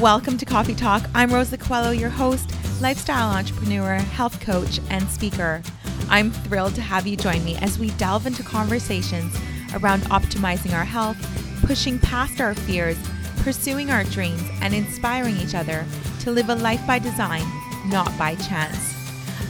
Welcome to Coffee Talk. I'm Rosa Coelho, your host, lifestyle entrepreneur, health coach, and speaker. I'm thrilled to have you join me as we delve into conversations around optimizing our health, pushing past our fears, pursuing our dreams, and inspiring each other to live a life by design, not by chance.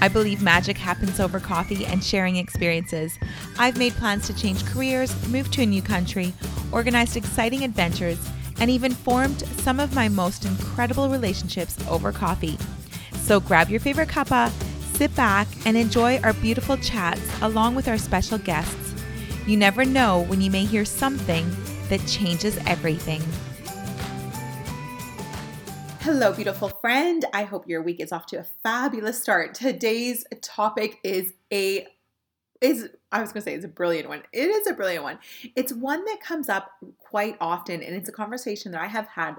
I believe magic happens over coffee and sharing experiences. I've made plans to change careers, move to a new country, organized exciting adventures, and even formed some of my most incredible relationships over coffee. So grab your favorite cuppa, sit back, and enjoy our beautiful chats along with our special guests. You never know when you may hear something that changes everything. Hello, beautiful friend. I hope your week is off to a fabulous start. Today's topic is a is I was going to say it's a brilliant one. It is a brilliant one. It's one that comes up quite often and it's a conversation that I have had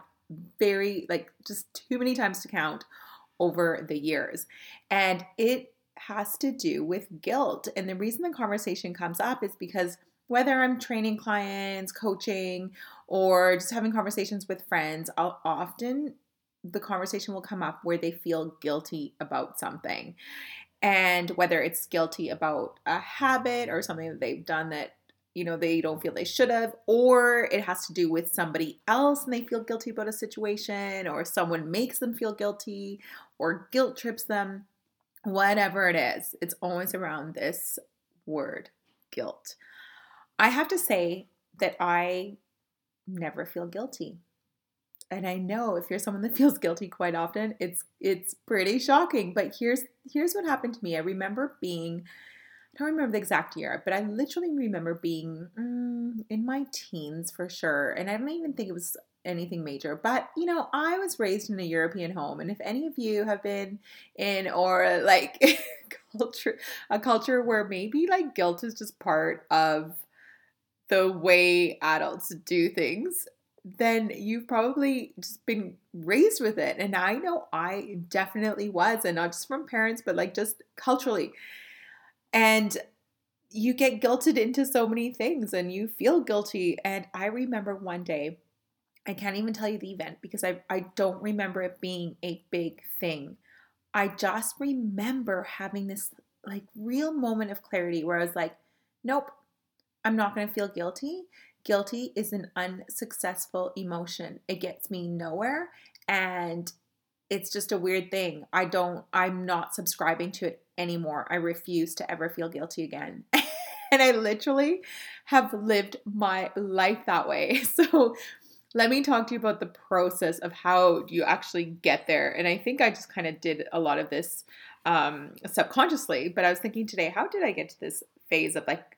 very like just too many times to count over the years. And it has to do with guilt. And the reason the conversation comes up is because whether I'm training clients, coaching, or just having conversations with friends, I'll often the conversation will come up where they feel guilty about something. And whether it's guilty about a habit or something that they've done that you know they don't feel they should have or it has to do with somebody else and they feel guilty about a situation or someone makes them feel guilty or guilt trips them whatever it is it's always around this word guilt. I have to say that i never feel guilty and I know if you're someone that feels guilty quite often, it's it's pretty shocking. But here's here's what happened to me. I remember being I don't remember the exact year, but I literally remember being mm, in my teens for sure. And I don't even think it was anything major. But you know, I was raised in a European home, and if any of you have been in or like culture a culture where maybe like guilt is just part of the way adults do things then you've probably just been raised with it. And I know I definitely was, and not just from parents, but like just culturally. And you get guilted into so many things and you feel guilty. And I remember one day, I can't even tell you the event because I, I don't remember it being a big thing. I just remember having this like real moment of clarity where I was like, nope, I'm not going to feel guilty Guilty is an unsuccessful emotion. It gets me nowhere and it's just a weird thing. I don't, I'm not subscribing to it anymore. I refuse to ever feel guilty again. and I literally have lived my life that way. So let me talk to you about the process of how you actually get there. And I think I just kind of did a lot of this um, subconsciously, but I was thinking today, how did I get to this phase of like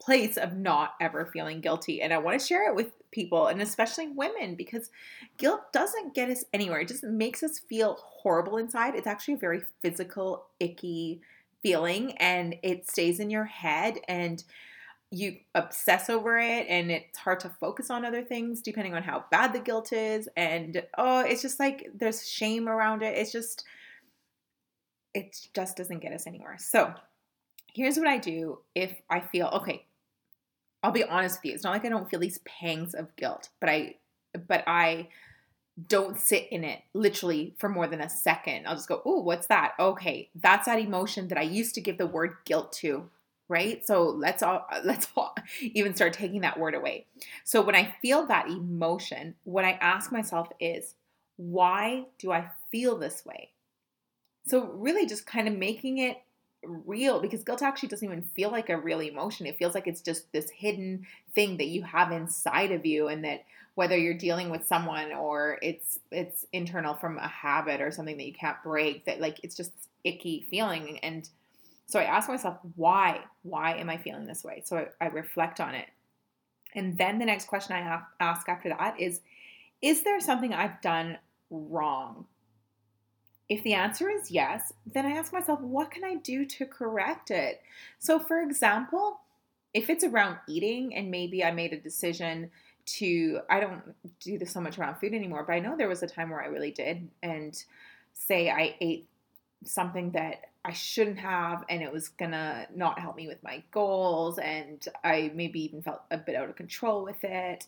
place of not ever feeling guilty. And I want to share it with people and especially women because guilt doesn't get us anywhere. It just makes us feel horrible inside. It's actually a very physical, icky feeling and it stays in your head and you obsess over it and it's hard to focus on other things depending on how bad the guilt is and oh it's just like there's shame around it it's just it just doesn't get us anywhere so here's what i do if i feel okay I'll be honest with you. It's not like I don't feel these pangs of guilt, but I but I don't sit in it literally for more than a second. I'll just go, "Oh, what's that?" Okay, that's that emotion that I used to give the word guilt to, right? So let's all let's all even start taking that word away. So when I feel that emotion, what I ask myself is, "Why do I feel this way?" So really just kind of making it real because guilt actually doesn't even feel like a real emotion. It feels like it's just this hidden thing that you have inside of you and that whether you're dealing with someone or it's it's internal from a habit or something that you can't break that like it's just icky feeling and so I ask myself why why am I feeling this way? So I, I reflect on it. And then the next question I ask after that is is there something I've done wrong if the answer is yes, then I ask myself, what can I do to correct it? So, for example, if it's around eating and maybe I made a decision to, I don't do this so much around food anymore, but I know there was a time where I really did. And say I ate something that I shouldn't have and it was gonna not help me with my goals and I maybe even felt a bit out of control with it,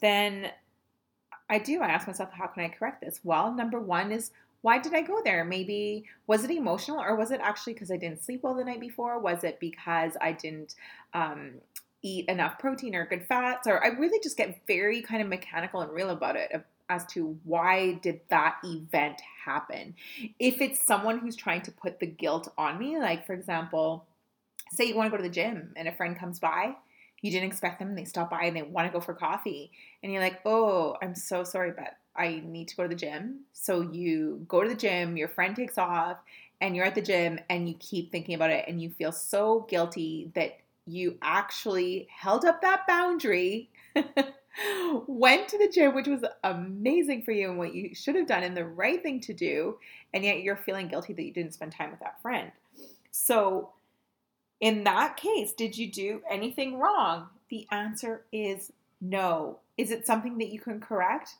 then I do. I ask myself, how can I correct this? Well, number one is why did I go there? Maybe was it emotional or was it actually because I didn't sleep well the night before? Was it because I didn't um, eat enough protein or good fats? Or I really just get very kind of mechanical and real about it as to why did that event happen. If it's someone who's trying to put the guilt on me, like for example, say you want to go to the gym and a friend comes by you didn't expect them and they stop by and they want to go for coffee and you're like oh i'm so sorry but i need to go to the gym so you go to the gym your friend takes off and you're at the gym and you keep thinking about it and you feel so guilty that you actually held up that boundary went to the gym which was amazing for you and what you should have done and the right thing to do and yet you're feeling guilty that you didn't spend time with that friend so in that case, did you do anything wrong? The answer is no. Is it something that you can correct?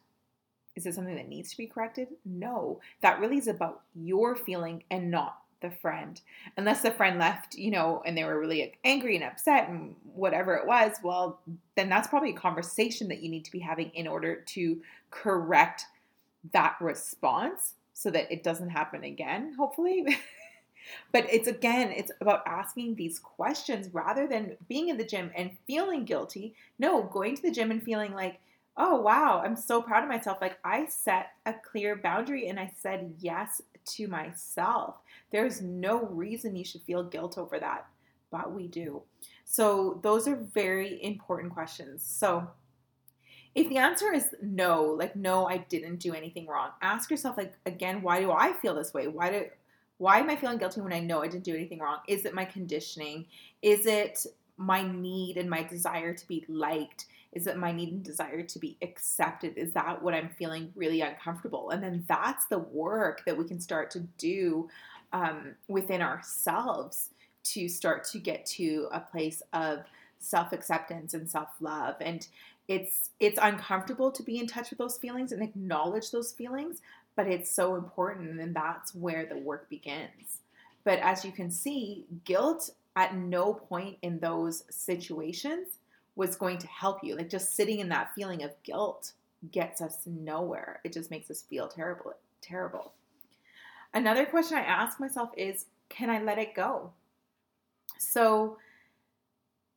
Is it something that needs to be corrected? No. That really is about your feeling and not the friend. Unless the friend left, you know, and they were really angry and upset and whatever it was, well, then that's probably a conversation that you need to be having in order to correct that response so that it doesn't happen again, hopefully. But it's again, it's about asking these questions rather than being in the gym and feeling guilty. No, going to the gym and feeling like, oh, wow, I'm so proud of myself. Like I set a clear boundary and I said yes to myself. There's no reason you should feel guilt over that, but we do. So those are very important questions. So, if the answer is no, like no, I didn't do anything wrong, ask yourself like again, why do I feel this way? Why do why am I feeling guilty when I know I didn't do anything wrong? Is it my conditioning? Is it my need and my desire to be liked? Is that my need and desire to be accepted? Is that what I'm feeling really uncomfortable? And then that's the work that we can start to do um, within ourselves to start to get to a place of self acceptance and self love. And it's it's uncomfortable to be in touch with those feelings and acknowledge those feelings but it's so important and that's where the work begins but as you can see guilt at no point in those situations was going to help you. Like just sitting in that feeling of guilt gets us nowhere. It just makes us feel terrible terrible. Another question i ask myself is can i let it go? So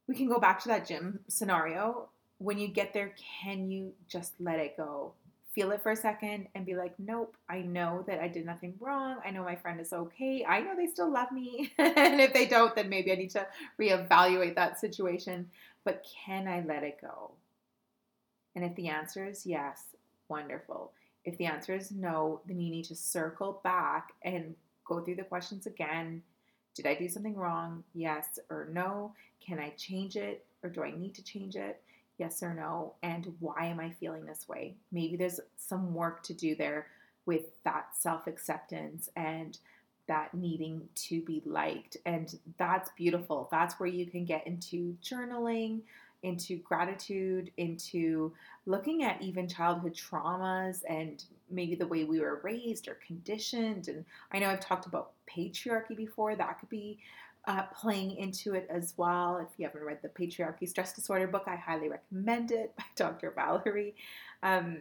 we can go back to that gym scenario. When you get there can you just let it go feel it for a second and be like, nope, I know that I did nothing wrong. I know my friend is okay. I know they still love me. and if they don't, then maybe I need to reevaluate that situation. But can I let it go? And if the answer is yes, wonderful. If the answer is no, then you need to circle back and go through the questions again. Did I do something wrong? Yes or no? Can I change it or do I need to change it? Yes or no, and why am I feeling this way? Maybe there's some work to do there with that self acceptance and that needing to be liked. And that's beautiful. That's where you can get into journaling, into gratitude, into looking at even childhood traumas and maybe the way we were raised or conditioned. And I know I've talked about patriarchy before, that could be uh, playing into it as well. If you haven't read the Patriarchy Stress Disorder book, I highly recommend it by Dr. Valerie. Um,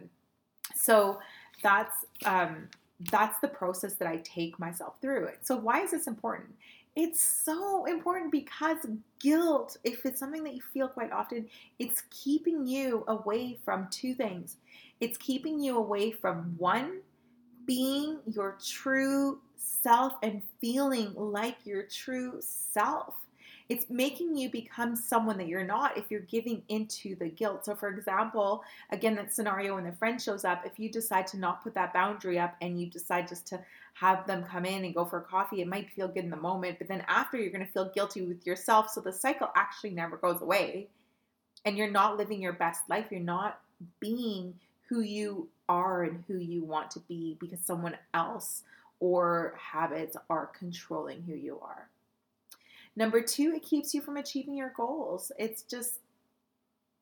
so that's um, that's the process that I take myself through. So why is this important? It's so important because guilt, if it's something that you feel quite often, it's keeping you away from two things. It's keeping you away from one, being your true self and feeling like your true self. It's making you become someone that you're not if you're giving into the guilt. So, for example, again, that scenario when the friend shows up, if you decide to not put that boundary up and you decide just to have them come in and go for coffee, it might feel good in the moment, but then after you're going to feel guilty with yourself. So, the cycle actually never goes away. And you're not living your best life. You're not being who you are and who you want to be because someone else or habits are controlling who you are. Number two, it keeps you from achieving your goals. It's just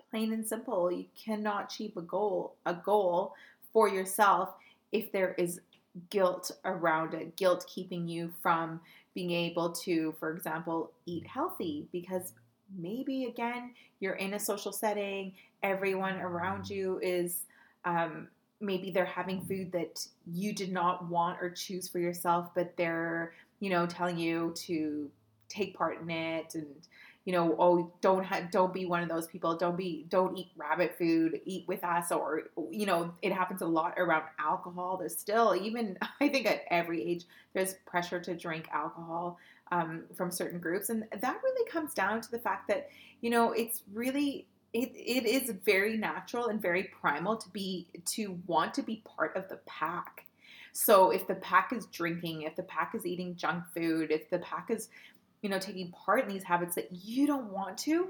plain and simple. You cannot achieve a goal, a goal for yourself if there is guilt around it, guilt keeping you from being able to, for example, eat healthy because maybe again you're in a social setting, everyone around you is um, maybe they're having food that you did not want or choose for yourself, but they're, you know, telling you to take part in it and you know, oh, don't ha- don't be one of those people. Don't be don't eat rabbit food. Eat with us, or you know, it happens a lot around alcohol. There's still even I think at every age there's pressure to drink alcohol um, from certain groups, and that really comes down to the fact that you know it's really it, it is very natural and very primal to be to want to be part of the pack. So if the pack is drinking, if the pack is eating junk food, if the pack is you know, taking part in these habits that you don't want to,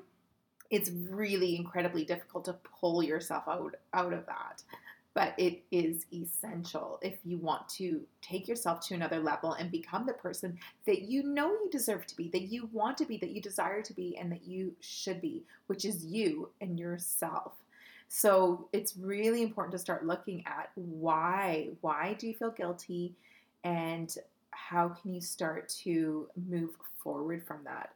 it's really incredibly difficult to pull yourself out out of that. But it is essential if you want to take yourself to another level and become the person that you know you deserve to be, that you want to be, that you desire to be, and that you should be, which is you and yourself. So it's really important to start looking at why. Why do you feel guilty? And how can you start to move forward from that?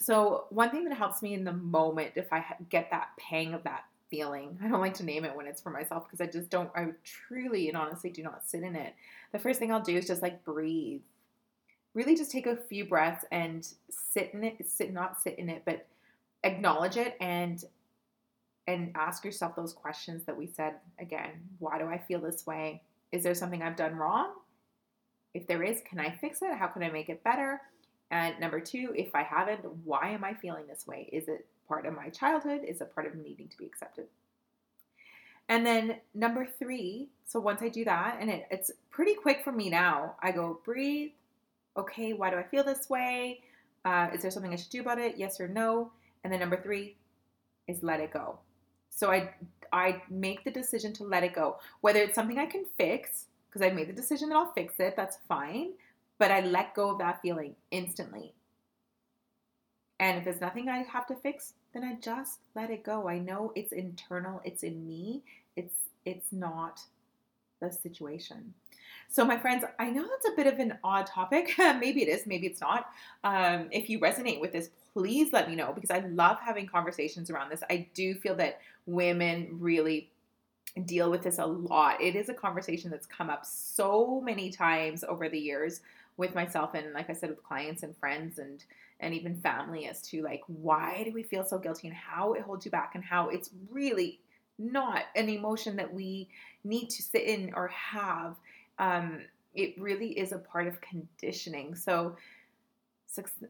So, one thing that helps me in the moment, if I get that pang of that feeling, I don't like to name it when it's for myself because I just don't, I truly and honestly do not sit in it. The first thing I'll do is just like breathe. Really just take a few breaths and sit in it, sit, not sit in it, but acknowledge it and and ask yourself those questions that we said again why do i feel this way is there something i've done wrong if there is, can I fix it? How can I make it better? And number two, if I haven't, why am I feeling this way? Is it part of my childhood? Is a part of needing to be accepted? And then number three, so once I do that, and it, it's pretty quick for me now, I go breathe. Okay, why do I feel this way? Uh, is there something I should do about it? Yes or no? And then number three is let it go. So I I make the decision to let it go, whether it's something I can fix because I've made the decision that I'll fix it. That's fine. But I let go of that feeling instantly. And if there's nothing I have to fix, then I just let it go. I know it's internal, it's in me. It's it's not the situation. So, my friends, I know that's a bit of an odd topic. maybe it is, maybe it's not. Um, if you resonate with this, please let me know because I love having conversations around this. I do feel that women really deal with this a lot. It is a conversation that's come up so many times over the years with myself and like I said with clients and friends and and even family as to like why do we feel so guilty and how it holds you back and how it's really not an emotion that we need to sit in or have. Um, it really is a part of conditioning. So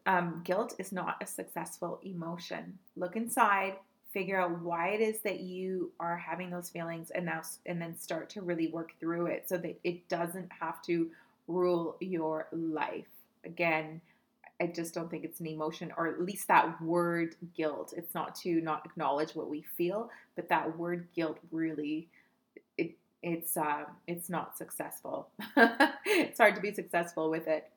um, guilt is not a successful emotion. Look inside, figure out why it is that you are having those feelings and now and then start to really work through it so that it doesn't have to rule your life again i just don't think it's an emotion or at least that word guilt it's not to not acknowledge what we feel but that word guilt really it it's uh it's not successful it's hard to be successful with it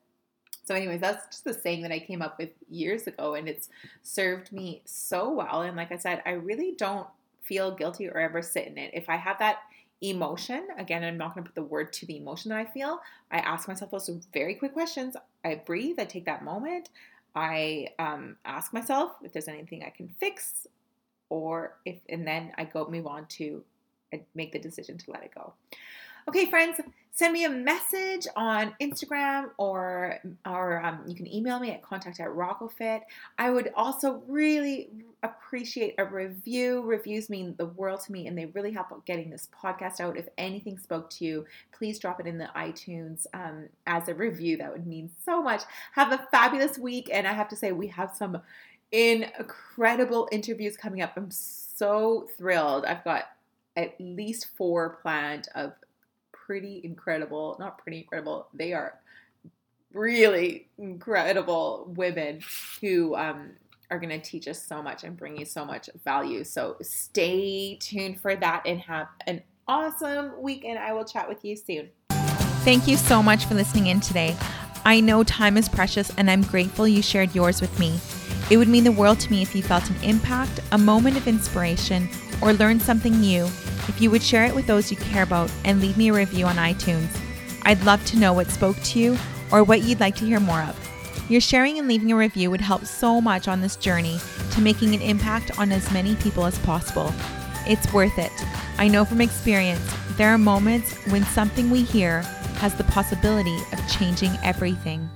so, anyways, that's just the saying that I came up with years ago, and it's served me so well. And like I said, I really don't feel guilty or ever sit in it. If I have that emotion, again, I'm not going to put the word to the emotion that I feel. I ask myself those very quick questions. I breathe, I take that moment. I um, ask myself if there's anything I can fix, or if, and then I go move on to uh, make the decision to let it go. Okay, friends, send me a message on Instagram or or um, you can email me at contact at RocoFit. I would also really appreciate a review. Reviews mean the world to me and they really help getting this podcast out. If anything spoke to you, please drop it in the iTunes um, as a review. That would mean so much. Have a fabulous week. And I have to say, we have some incredible interviews coming up. I'm so thrilled. I've got at least four planned of pretty incredible, not pretty incredible, they are really incredible women who um, are going to teach us so much and bring you so much value. So stay tuned for that and have an awesome weekend. I will chat with you soon. Thank you so much for listening in today. I know time is precious and I'm grateful you shared yours with me. It would mean the world to me if you felt an impact, a moment of inspiration, or learned something new if you would share it with those you care about and leave me a review on iTunes. I'd love to know what spoke to you or what you'd like to hear more of. Your sharing and leaving a review would help so much on this journey to making an impact on as many people as possible. It's worth it. I know from experience, There are moments when something we hear has the possibility of changing everything.